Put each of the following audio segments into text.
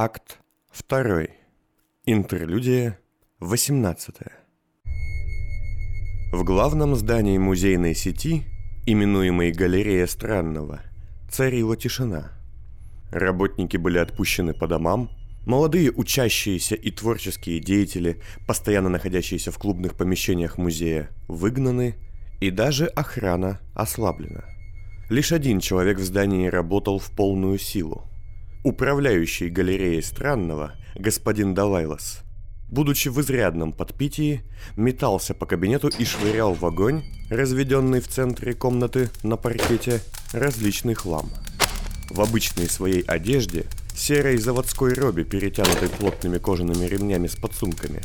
Акт 2. Интерлюдия 18. В главном здании музейной сети, именуемой Галерея Странного, царила тишина. Работники были отпущены по домам, молодые учащиеся и творческие деятели, постоянно находящиеся в клубных помещениях музея, выгнаны, и даже охрана ослаблена. Лишь один человек в здании работал в полную силу – Управляющий галереей Странного, господин Далайлас, будучи в изрядном подпитии, метался по кабинету и швырял в огонь, разведенный в центре комнаты на паркете, различный хлам. В обычной своей одежде, серой заводской робе, перетянутой плотными кожаными ремнями с подсумками,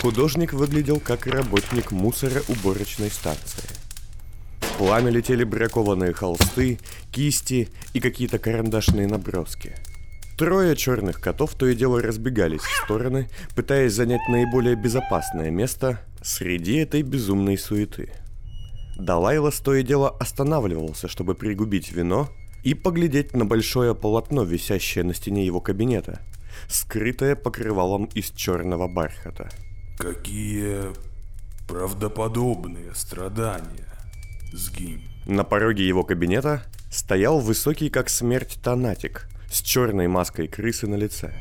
художник выглядел как работник мусороуборочной станции. Пламя летели бракованные холсты, кисти и какие-то карандашные наброски – Трое черных котов то и дело разбегались в стороны, пытаясь занять наиболее безопасное место среди этой безумной суеты. Далайла то и дело останавливался, чтобы пригубить вино и поглядеть на большое полотно, висящее на стене его кабинета, скрытое покрывалом из черного бархата. Какие правдоподобные страдания. Сгинь. На пороге его кабинета стоял высокий как смерть Танатик с черной маской крысы на лице.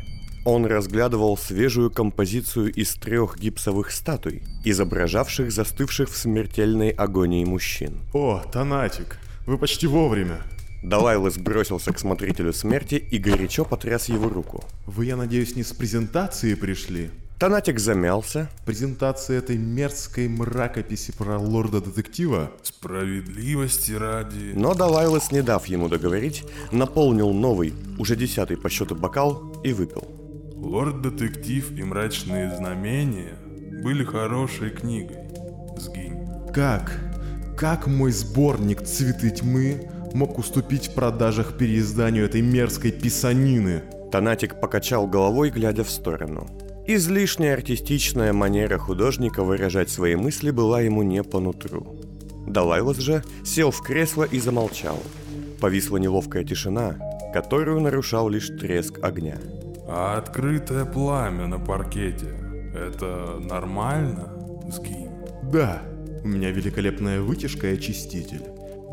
Он разглядывал свежую композицию из трех гипсовых статуй, изображавших застывших в смертельной агонии мужчин. О, Танатик, вы почти вовремя. Далайлас бросился к смотрителю смерти и горячо потряс его руку. Вы, я надеюсь, не с презентации пришли? Танатик замялся. Презентация этой мерзкой мракописи про лорда-детектива? Справедливости ради. Но Далайлас, не дав ему договорить, наполнил новый, уже десятый по счету бокал и выпил. Лорд-детектив и мрачные знамения были хорошей книгой. Сгинь. Как? Как мой сборник «Цветы тьмы» мог уступить в продажах переизданию этой мерзкой писанины? Танатик покачал головой, глядя в сторону. Излишне артистичная манера художника выражать свои мысли была ему не по нутру. Далайлас же сел в кресло и замолчал. Повисла неловкая тишина, которую нарушал лишь треск огня. А открытое пламя на паркете – это нормально, Сгинь? Да, у меня великолепная вытяжка и очиститель.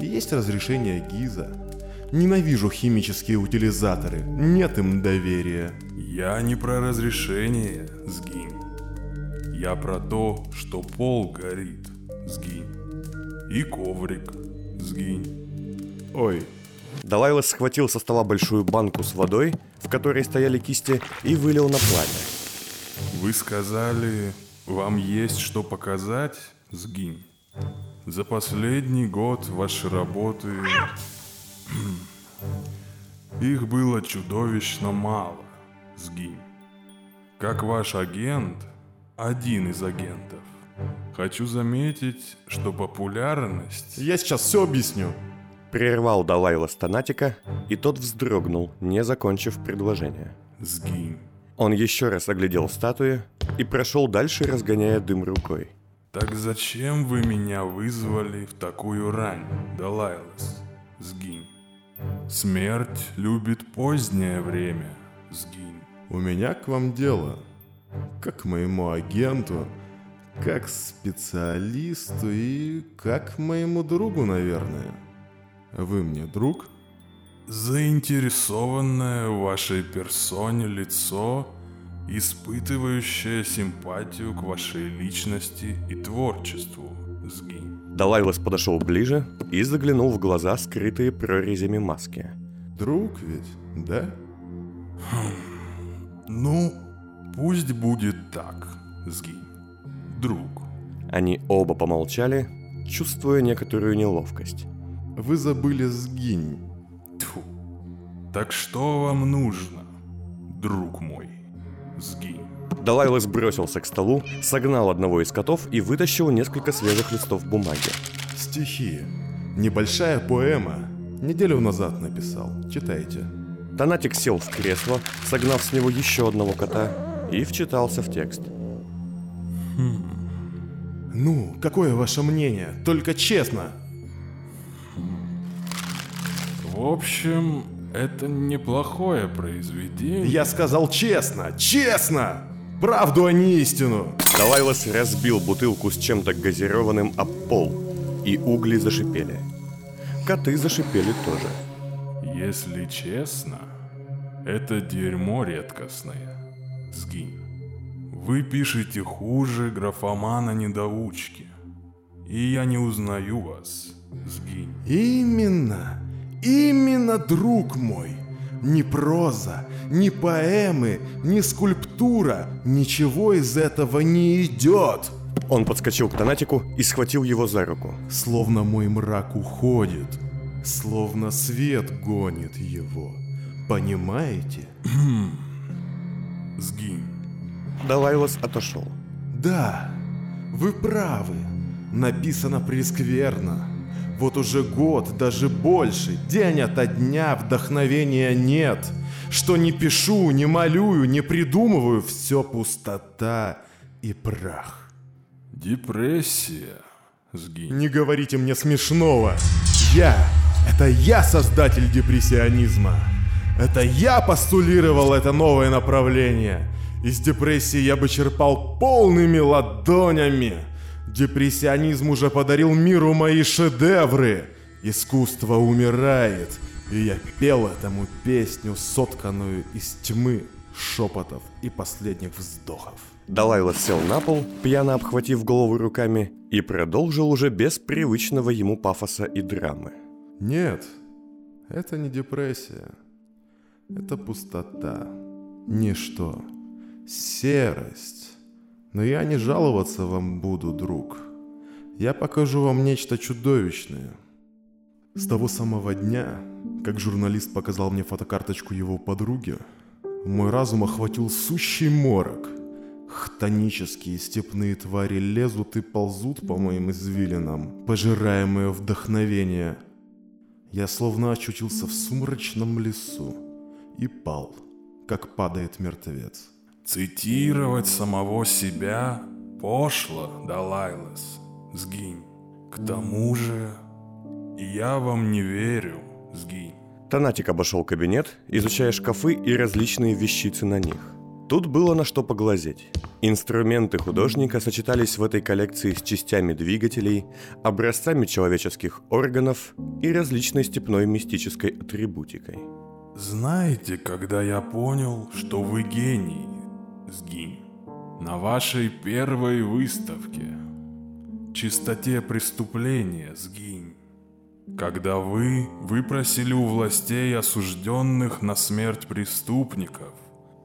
И есть разрешение ГИЗа. Ненавижу химические утилизаторы. Нет им доверия. Я не про разрешение, сгинь. Я про то, что пол горит, сгинь. И коврик, сгинь. Ой. Далайлас схватил со стола большую банку с водой, в которой стояли кисти, и вылил на пламя. Вы сказали, вам есть что показать, сгинь. За последний год ваши работы их было чудовищно мало, сгинь. Как ваш агент, один из агентов. Хочу заметить, что популярность... Я сейчас все объясню. Прервал Далайла Станатика, и тот вздрогнул, не закончив предложение. Сгинь. Он еще раз оглядел статуи и прошел дальше, разгоняя дым рукой. Так зачем вы меня вызвали в такую рань, Далайлас? Сгинь. Смерть любит позднее время, сгинь. У меня к вам дело. Как к моему агенту, как специалисту и как моему другу, наверное. Вы мне друг? Заинтересованное в вашей персоне лицо, испытывающее симпатию к вашей личности и творчеству, сгинь. Далайлас подошел ближе и заглянул в глаза, скрытые прорезями маски. Друг ведь, да? Хм. Ну, пусть будет так, сгинь. Друг. Они оба помолчали, чувствуя некоторую неловкость. Вы забыли сгинь. Тьфу. Так что вам нужно, друг мой? Сгинь. Далайлас бросился к столу, согнал одного из котов и вытащил несколько свежих листов бумаги. Стихи. Небольшая поэма. Неделю назад написал. Читайте. Донатик сел в кресло, согнав с него еще одного кота, и вчитался в текст. Хм. Ну, какое ваше мнение? Только честно. В общем, Это неплохое произведение. Я сказал честно, честно! Правду, а не истину! Далайлас разбил бутылку с чем-то газированным об пол, и угли зашипели. Коты зашипели тоже. Если честно, это дерьмо редкостное. Сгинь. Вы пишете хуже графомана-недоучки. И я не узнаю вас. Сгинь. Именно, именно, друг мой. Ни проза, ни поэмы, ни скульптура, ничего из этого не идет. Он подскочил к Донатику и схватил его за руку. Словно мой мрак уходит, словно свет гонит его. Понимаете? Сгинь. Далайлас отошел. Да, вы правы. Написано прескверно. Вот уже год, даже больше, день ото дня вдохновения нет. Что не пишу, не малюю, не придумываю, все пустота и прах. Депрессия. Сгинь. Не говорите мне смешного. Я, это я создатель депрессионизма. Это я постулировал это новое направление. Из депрессии я бы черпал полными ладонями. Депрессионизм уже подарил миру мои шедевры. Искусство умирает, и я пел этому песню, сотканную из тьмы, шепотов и последних вздохов. Далайлас сел на пол, пьяно обхватив голову руками, и продолжил уже без привычного ему пафоса и драмы. Нет, это не депрессия. Это пустота. Ничто. Серость. Но я не жаловаться вам буду, друг. Я покажу вам нечто чудовищное. С того самого дня, как журналист показал мне фотокарточку его подруги, мой разум охватил сущий морок. Хтонические степные твари лезут и ползут по моим извилинам, пожираемые вдохновение. Я словно очутился в сумрачном лесу и пал, как падает мертвец. Цитировать самого себя пошло, Далайлас. Сгинь. К тому же, я вам не верю. Сгинь. Танатик обошел кабинет, изучая шкафы и различные вещицы на них. Тут было на что поглазеть. Инструменты художника сочетались в этой коллекции с частями двигателей, образцами человеческих органов и различной степной мистической атрибутикой. Знаете, когда я понял, что вы гений, сгинь, на вашей первой выставке, чистоте преступления, сгинь, когда вы выпросили у властей осужденных на смерть преступников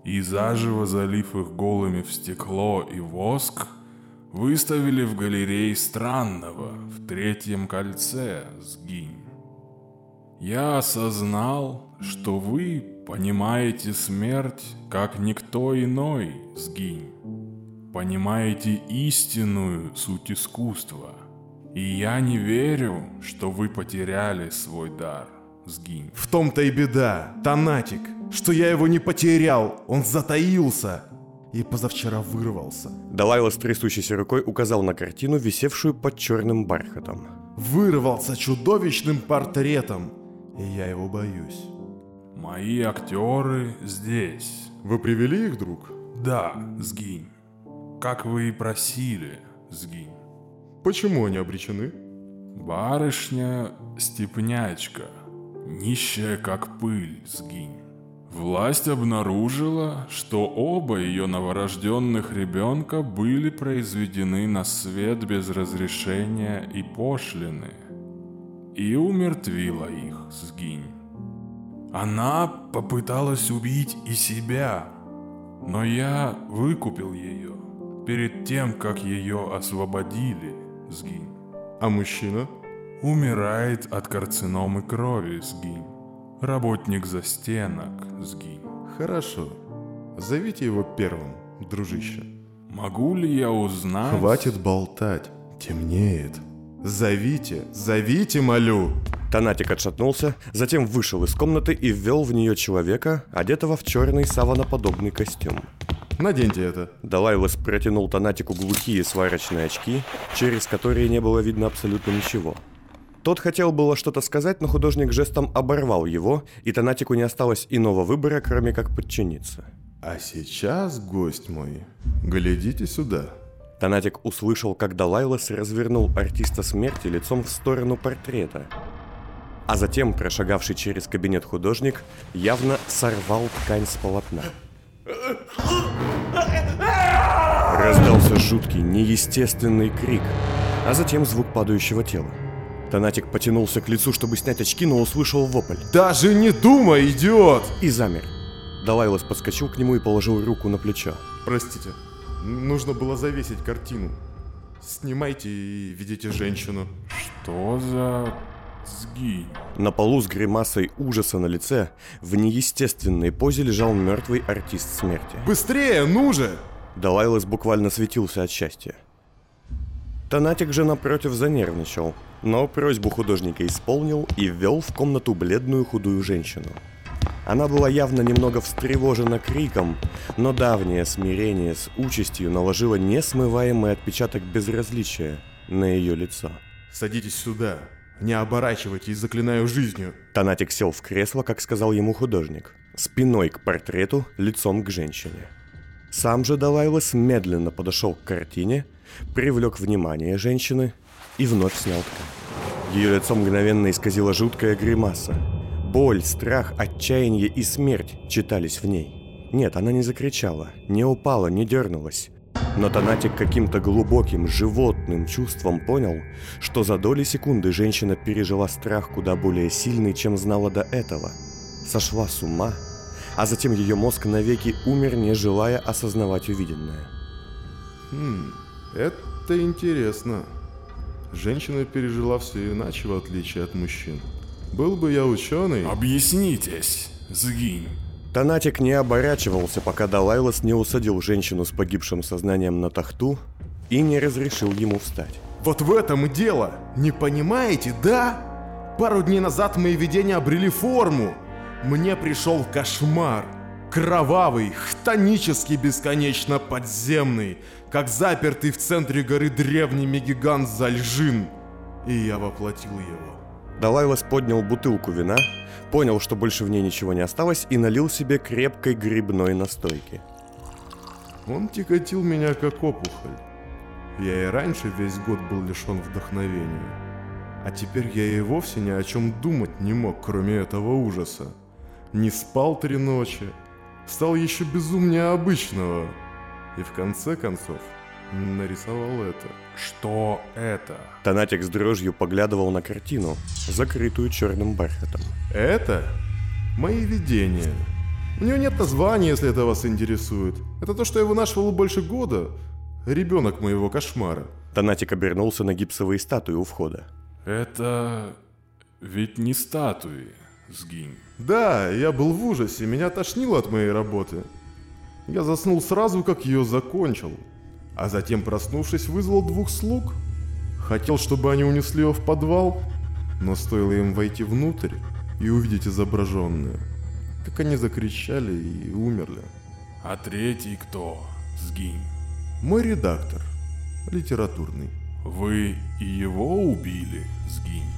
и заживо залив их голыми в стекло и воск, выставили в галерее странного в третьем кольце сгинь. Я осознал, что вы понимаете смерть, как никто иной, сгинь. Понимаете истинную суть искусства. И я не верю, что вы потеряли свой дар, сгинь. В том-то и беда, Танатик, что я его не потерял, он затаился и позавчера вырвался. Далайлас трясущейся рукой указал на картину, висевшую под черным бархатом. Вырвался чудовищным портретом, и я его боюсь. Мои актеры здесь. Вы привели их, друг? Да, сгинь. Как вы и просили, сгинь. Почему они обречены? Барышня степнячка, нищая как пыль, сгинь. Власть обнаружила, что оба ее новорожденных ребенка были произведены на свет без разрешения и пошлины. И умертвила их, сгинь. Она попыталась убить и себя, но я выкупил ее перед тем, как ее освободили, сгинь. А мужчина? Умирает от карциномы крови, сгинь. Работник за стенок, сгинь. Хорошо. Зовите его первым, дружище. Могу ли я узнать... Хватит болтать. Темнеет. Зовите, зовите, молю. Танатик отшатнулся, затем вышел из комнаты и ввел в нее человека, одетого в черный саваноподобный костюм. Наденьте это. Далайлас протянул Танатику глухие сварочные очки, через которые не было видно абсолютно ничего. Тот хотел было что-то сказать, но художник жестом оборвал его, и Танатику не осталось иного выбора, кроме как подчиниться. А сейчас, гость мой, глядите сюда. Танатик услышал, как Далайлас развернул артиста смерти лицом в сторону портрета. А затем, прошагавший через кабинет художник, явно сорвал ткань с полотна. Раздался жуткий, неестественный крик, а затем звук падающего тела. Танатик потянулся к лицу, чтобы снять очки, но услышал вопль. Даже не думай, идиот! И замер. Далайлас подскочил к нему и положил руку на плечо. Простите, нужно было завесить картину. Снимайте и видите женщину. Что за... Сгинь. На полу с гримасой ужаса на лице в неестественной позе лежал мертвый артист смерти. Быстрее, ну же! Далайлас буквально светился от счастья. Танатик же напротив занервничал, но просьбу художника исполнил и ввел в комнату бледную худую женщину. Она была явно немного встревожена криком, но давнее смирение с участью наложило несмываемый отпечаток безразличия на ее лицо. Садитесь сюда. Не оборачивайтесь, заклинаю жизнью. Танатик сел в кресло, как сказал ему художник, спиной к портрету, лицом к женщине. Сам же Далайлас медленно подошел к картине, привлек внимание женщины и вновь снял ткань. Ее лицо мгновенно исказила жуткая гримаса. Боль, страх, отчаяние и смерть читались в ней. Нет, она не закричала, не упала, не дернулась. Но Танатик каким-то глубоким, животным чувством понял, что за доли секунды женщина пережила страх куда более сильный, чем знала до этого. Сошла с ума, а затем ее мозг навеки умер, не желая осознавать увиденное. Хм, это интересно. Женщина пережила все иначе, в отличие от мужчин. Был бы я ученый... Объяснитесь, сгинь. Танатик не оборачивался, пока Далайлас не усадил женщину с погибшим сознанием на тахту и не разрешил ему встать. Вот в этом и дело. Не понимаете, да? Пару дней назад мои видения обрели форму. Мне пришел кошмар. Кровавый, хтонический, бесконечно подземный, как запертый в центре горы древний гигант Зальжин. И я воплотил его. Далайлас поднял бутылку вина, понял, что больше в ней ничего не осталось, и налил себе крепкой грибной настойки. Он тяготил меня как опухоль. Я и раньше весь год был лишен вдохновения. А теперь я и вовсе ни о чем думать не мог, кроме этого ужаса. Не спал три ночи, стал еще безумнее обычного. И в конце концов нарисовал это. Что это? Танатик с дрожью поглядывал на картину, закрытую черным бархатом. Это мои видения. У нее нет названия, если это вас интересует. Это то, что я вынашивал больше года. Ребенок моего кошмара. Танатик обернулся на гипсовые статуи у входа. Это ведь не статуи, сгинь. Да, я был в ужасе, меня тошнило от моей работы. Я заснул сразу, как ее закончил. А затем, проснувшись, вызвал двух слуг. Хотел, чтобы они унесли его в подвал, но стоило им войти внутрь и увидеть изображенное, как они закричали и умерли. А третий кто? Сгинь. Мой редактор, литературный. Вы и его убили, сгинь?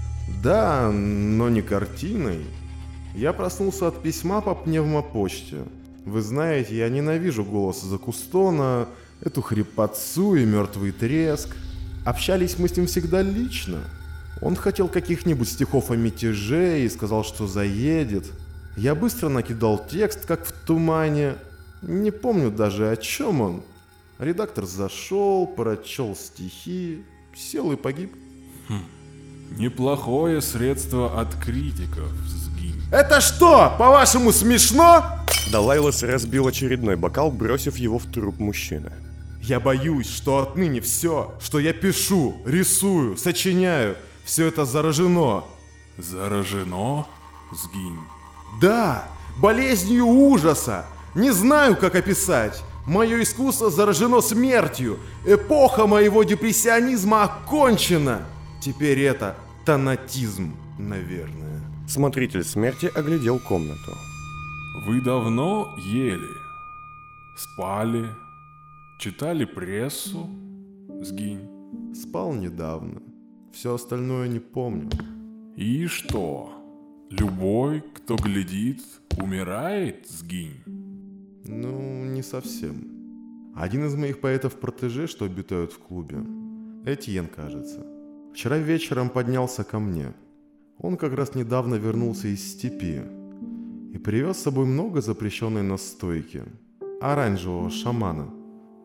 Да, но не картиной. Я проснулся от письма по пневмопочте. Вы знаете, я ненавижу голос Закустона, эту хрипотцу и мертвый треск. Общались мы с ним всегда лично. Он хотел каких-нибудь стихов о мятеже и сказал, что заедет. Я быстро накидал текст, как в тумане. Не помню даже, о чем он. Редактор зашел, прочел стихи, сел и погиб. Неплохое средство от критиков, сгинь. Это что, по-вашему, смешно? Далайлас разбил очередной бокал, бросив его в труп мужчины. Я боюсь, что отныне все, что я пишу, рисую, сочиняю, все это заражено. Заражено? Сгинь. Да, болезнью ужаса. Не знаю, как описать. Мое искусство заражено смертью. Эпоха моего депрессионизма окончена. Теперь это тонатизм, наверное. Смотритель смерти оглядел комнату. Вы давно ели? Спали? Читали прессу? Сгинь. Спал недавно. Все остальное не помню. И что? Любой, кто глядит, умирает, сгинь? Ну, не совсем. Один из моих поэтов-протеже, что обитают в клубе, Этьен, кажется, вчера вечером поднялся ко мне. Он как раз недавно вернулся из степи и привез с собой много запрещенной настойки оранжевого шамана.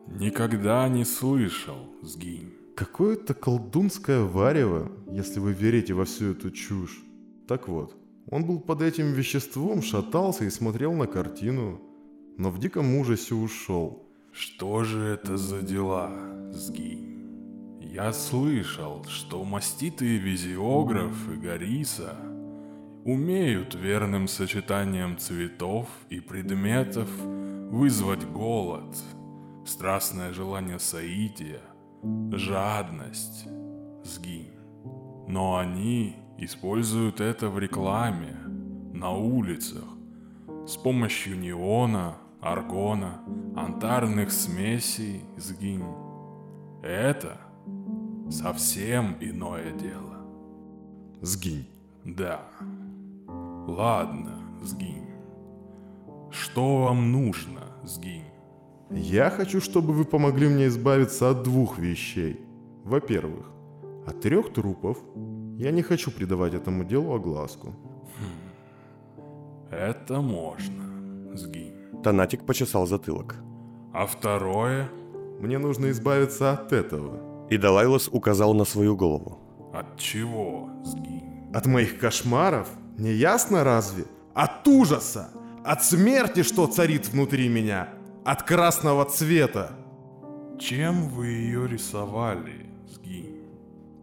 Никогда не слышал, сгинь. Какое-то колдунское варево, если вы верите во всю эту чушь. Так вот, он был под этим веществом, шатался и смотрел на картину, но в диком ужасе ушел. Что же это за дела, сгинь? Я слышал, что маститые визиограф и Гориса умеют верным сочетанием цветов и предметов вызвать голод, страстное желание соития, жадность, сгинь. Но они используют это в рекламе, на улицах, с помощью неона, аргона, антарных смесей, сгинь. Это – совсем иное дело. Сгинь. Да. Ладно, сгинь. Что вам нужно, сгинь? Я хочу, чтобы вы помогли мне избавиться от двух вещей. Во-первых, от трех трупов. Я не хочу придавать этому делу огласку. Это можно, сгинь. Танатик почесал затылок. А второе? Мне нужно избавиться от этого. И Далайлос указал на свою голову. От чего, сгинь? От моих кошмаров? Не ясно разве? От ужаса! От смерти, что царит внутри меня! От красного цвета! Чем вы ее рисовали, сгинь?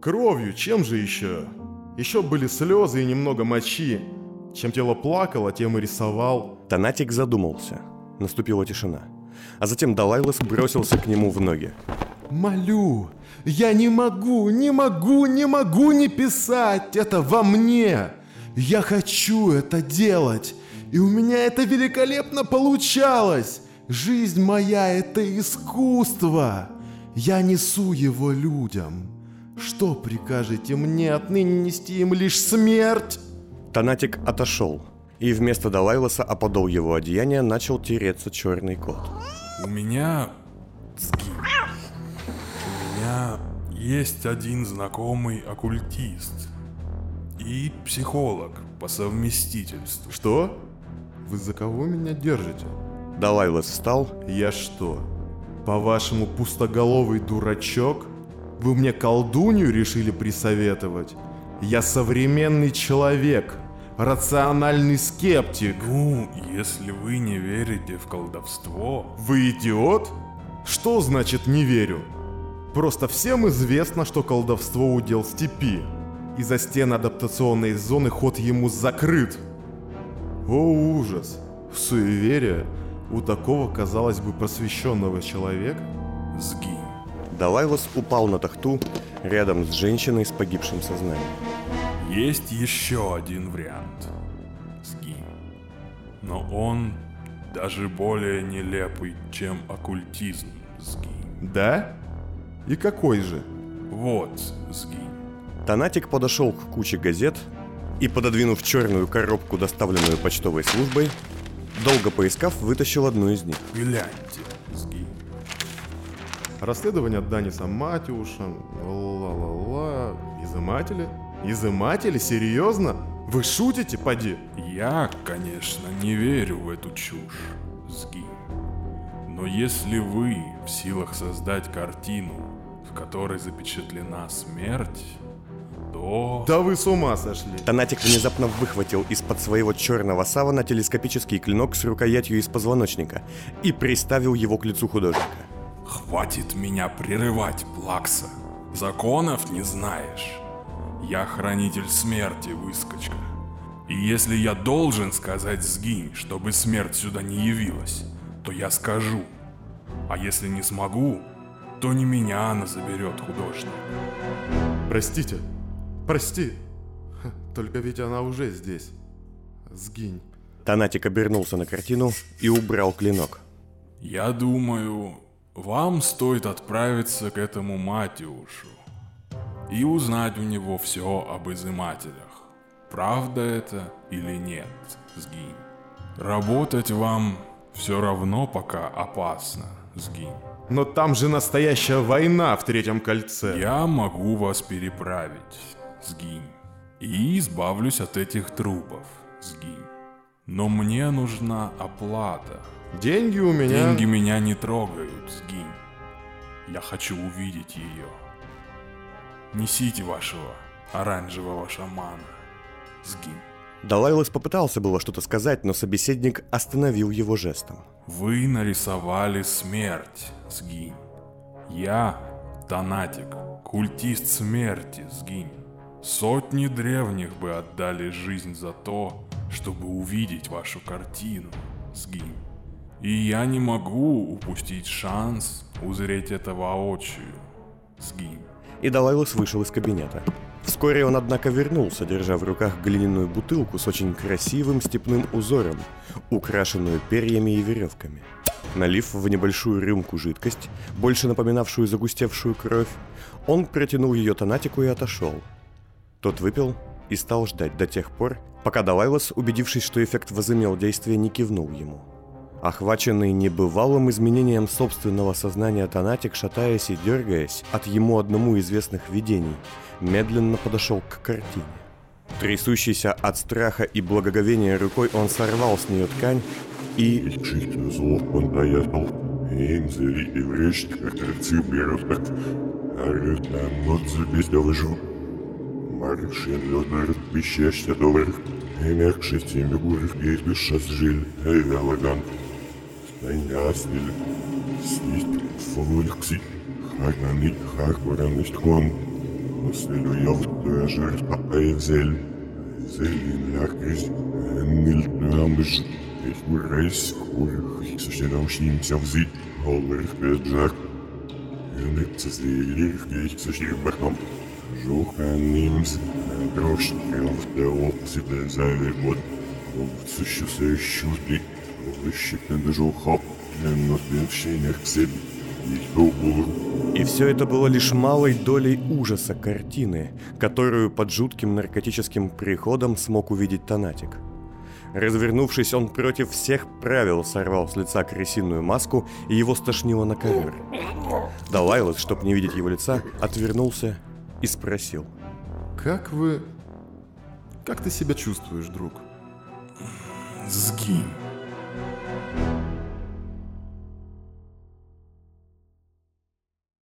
Кровью, чем же еще? Еще были слезы и немного мочи. Чем тело плакало, тем и рисовал. Танатик задумался. Наступила тишина. А затем Далайлос бросился к нему в ноги. «Молю, я не могу, не могу, не могу не писать. Это во мне. Я хочу это делать. И у меня это великолепно получалось. Жизнь моя – это искусство. Я несу его людям. Что прикажете мне отныне нести им лишь смерть? Танатик отошел, и вместо Далайлоса о подол его одеяния начал тереться черный кот. У меня... Сгинь меня есть один знакомый оккультист и психолог по совместительству. Что? Вы за кого меня держите? Далайлас встал. Я что, по-вашему пустоголовый дурачок? Вы мне колдунью решили присоветовать? Я современный человек, рациональный скептик. Ну, если вы не верите в колдовство... Вы идиот? Что значит не верю? Просто всем известно, что колдовство удел степи. И за стены адаптационной зоны ход ему закрыт. О ужас! Суеверие у такого, казалось бы, просвещенного человека? Сгинь. Далайлос упал на тахту рядом с женщиной с погибшим сознанием. Есть еще один вариант. Сгинь. Но он даже более нелепый, чем оккультизм. Сгинь. Да? И какой же? Вот, сгинь. Танатик подошел к куче газет и, пододвинув черную коробку, доставленную почтовой службой, долго поискав, вытащил одну из них. Гляньте, сгинь. Расследование Даниса Матюша, ла-ла-ла, изыматели? Изыматели? Серьезно? Вы шутите, поди? Я, конечно, не верю в эту чушь, сгинь. Но если вы в силах создать картину, в которой запечатлена смерть, то... Да вы с ума сошли! Танатик внезапно выхватил из-под своего черного савана телескопический клинок с рукоятью из позвоночника и приставил его к лицу художника. Хватит меня прерывать, Плакса. Законов не знаешь. Я хранитель смерти, выскочка. И если я должен сказать «сгинь», чтобы смерть сюда не явилась, то я скажу. А если не смогу, то не меня она заберет художник. Простите, прости. Только ведь она уже здесь. Сгинь. Танатик обернулся на картину и убрал клинок. Я думаю, вам стоит отправиться к этому Матюшу и узнать у него все об изымателях. правда это или нет, сгинь. Работать вам все равно пока опасно, сгинь. Но там же настоящая война в третьем кольце. Я могу вас переправить, сгинь. И избавлюсь от этих трупов, сгинь. Но мне нужна оплата. Деньги у меня... Деньги меня не трогают, сгинь. Я хочу увидеть ее. Несите вашего оранжевого шамана, сгинь. Далайлас попытался было что-то сказать, но собеседник остановил его жестом. Вы нарисовали смерть, сгинь. Я Танатик, культист смерти, сгинь. Сотни древних бы отдали жизнь за то, чтобы увидеть вашу картину, сгинь. И я не могу упустить шанс узреть это воочию, сгинь. И Далайлас вышел из кабинета. Вскоре он, однако, вернулся, держа в руках глиняную бутылку с очень красивым степным узором, украшенную перьями и веревками. Налив в небольшую рюмку жидкость, больше напоминавшую загустевшую кровь, он протянул ее Танатику и отошел. Тот выпил и стал ждать до тех пор, пока Далайлас, убедившись, что эффект возымел действие, не кивнул ему. Охваченный небывалым изменением собственного сознания Танатик, шатаясь и дергаясь от ему одному известных видений, медленно подошел к картине. Трясущийся от страха и благоговения рукой он сорвал с нее ткань и... жу. Маршин лёднер пищаща доллар. И мягче теми бурых есть душа сжиль. Эй, велоган. Стайнястель. Снist фолкси. Хагнани хагбаранист кон. Мыслю я в той жертва Эйзель. Зелин лякрис. Нильт намыш. Ich reis, hoor, ik zou je nou zien, zelf zie, al erg shit en de zo hop, en nog ben je niet gezien. Ich думаю, И все это было лишь малой долей ужаса картины, которую под жутким наркотическим приходом смог увидеть Танатик. Развернувшись, он против всех правил сорвал с лица крысиную маску, и его стошнило на ковер. Далайлас, чтоб не видеть его лица, отвернулся и спросил. Как вы... Как ты себя чувствуешь, друг? Сгинь.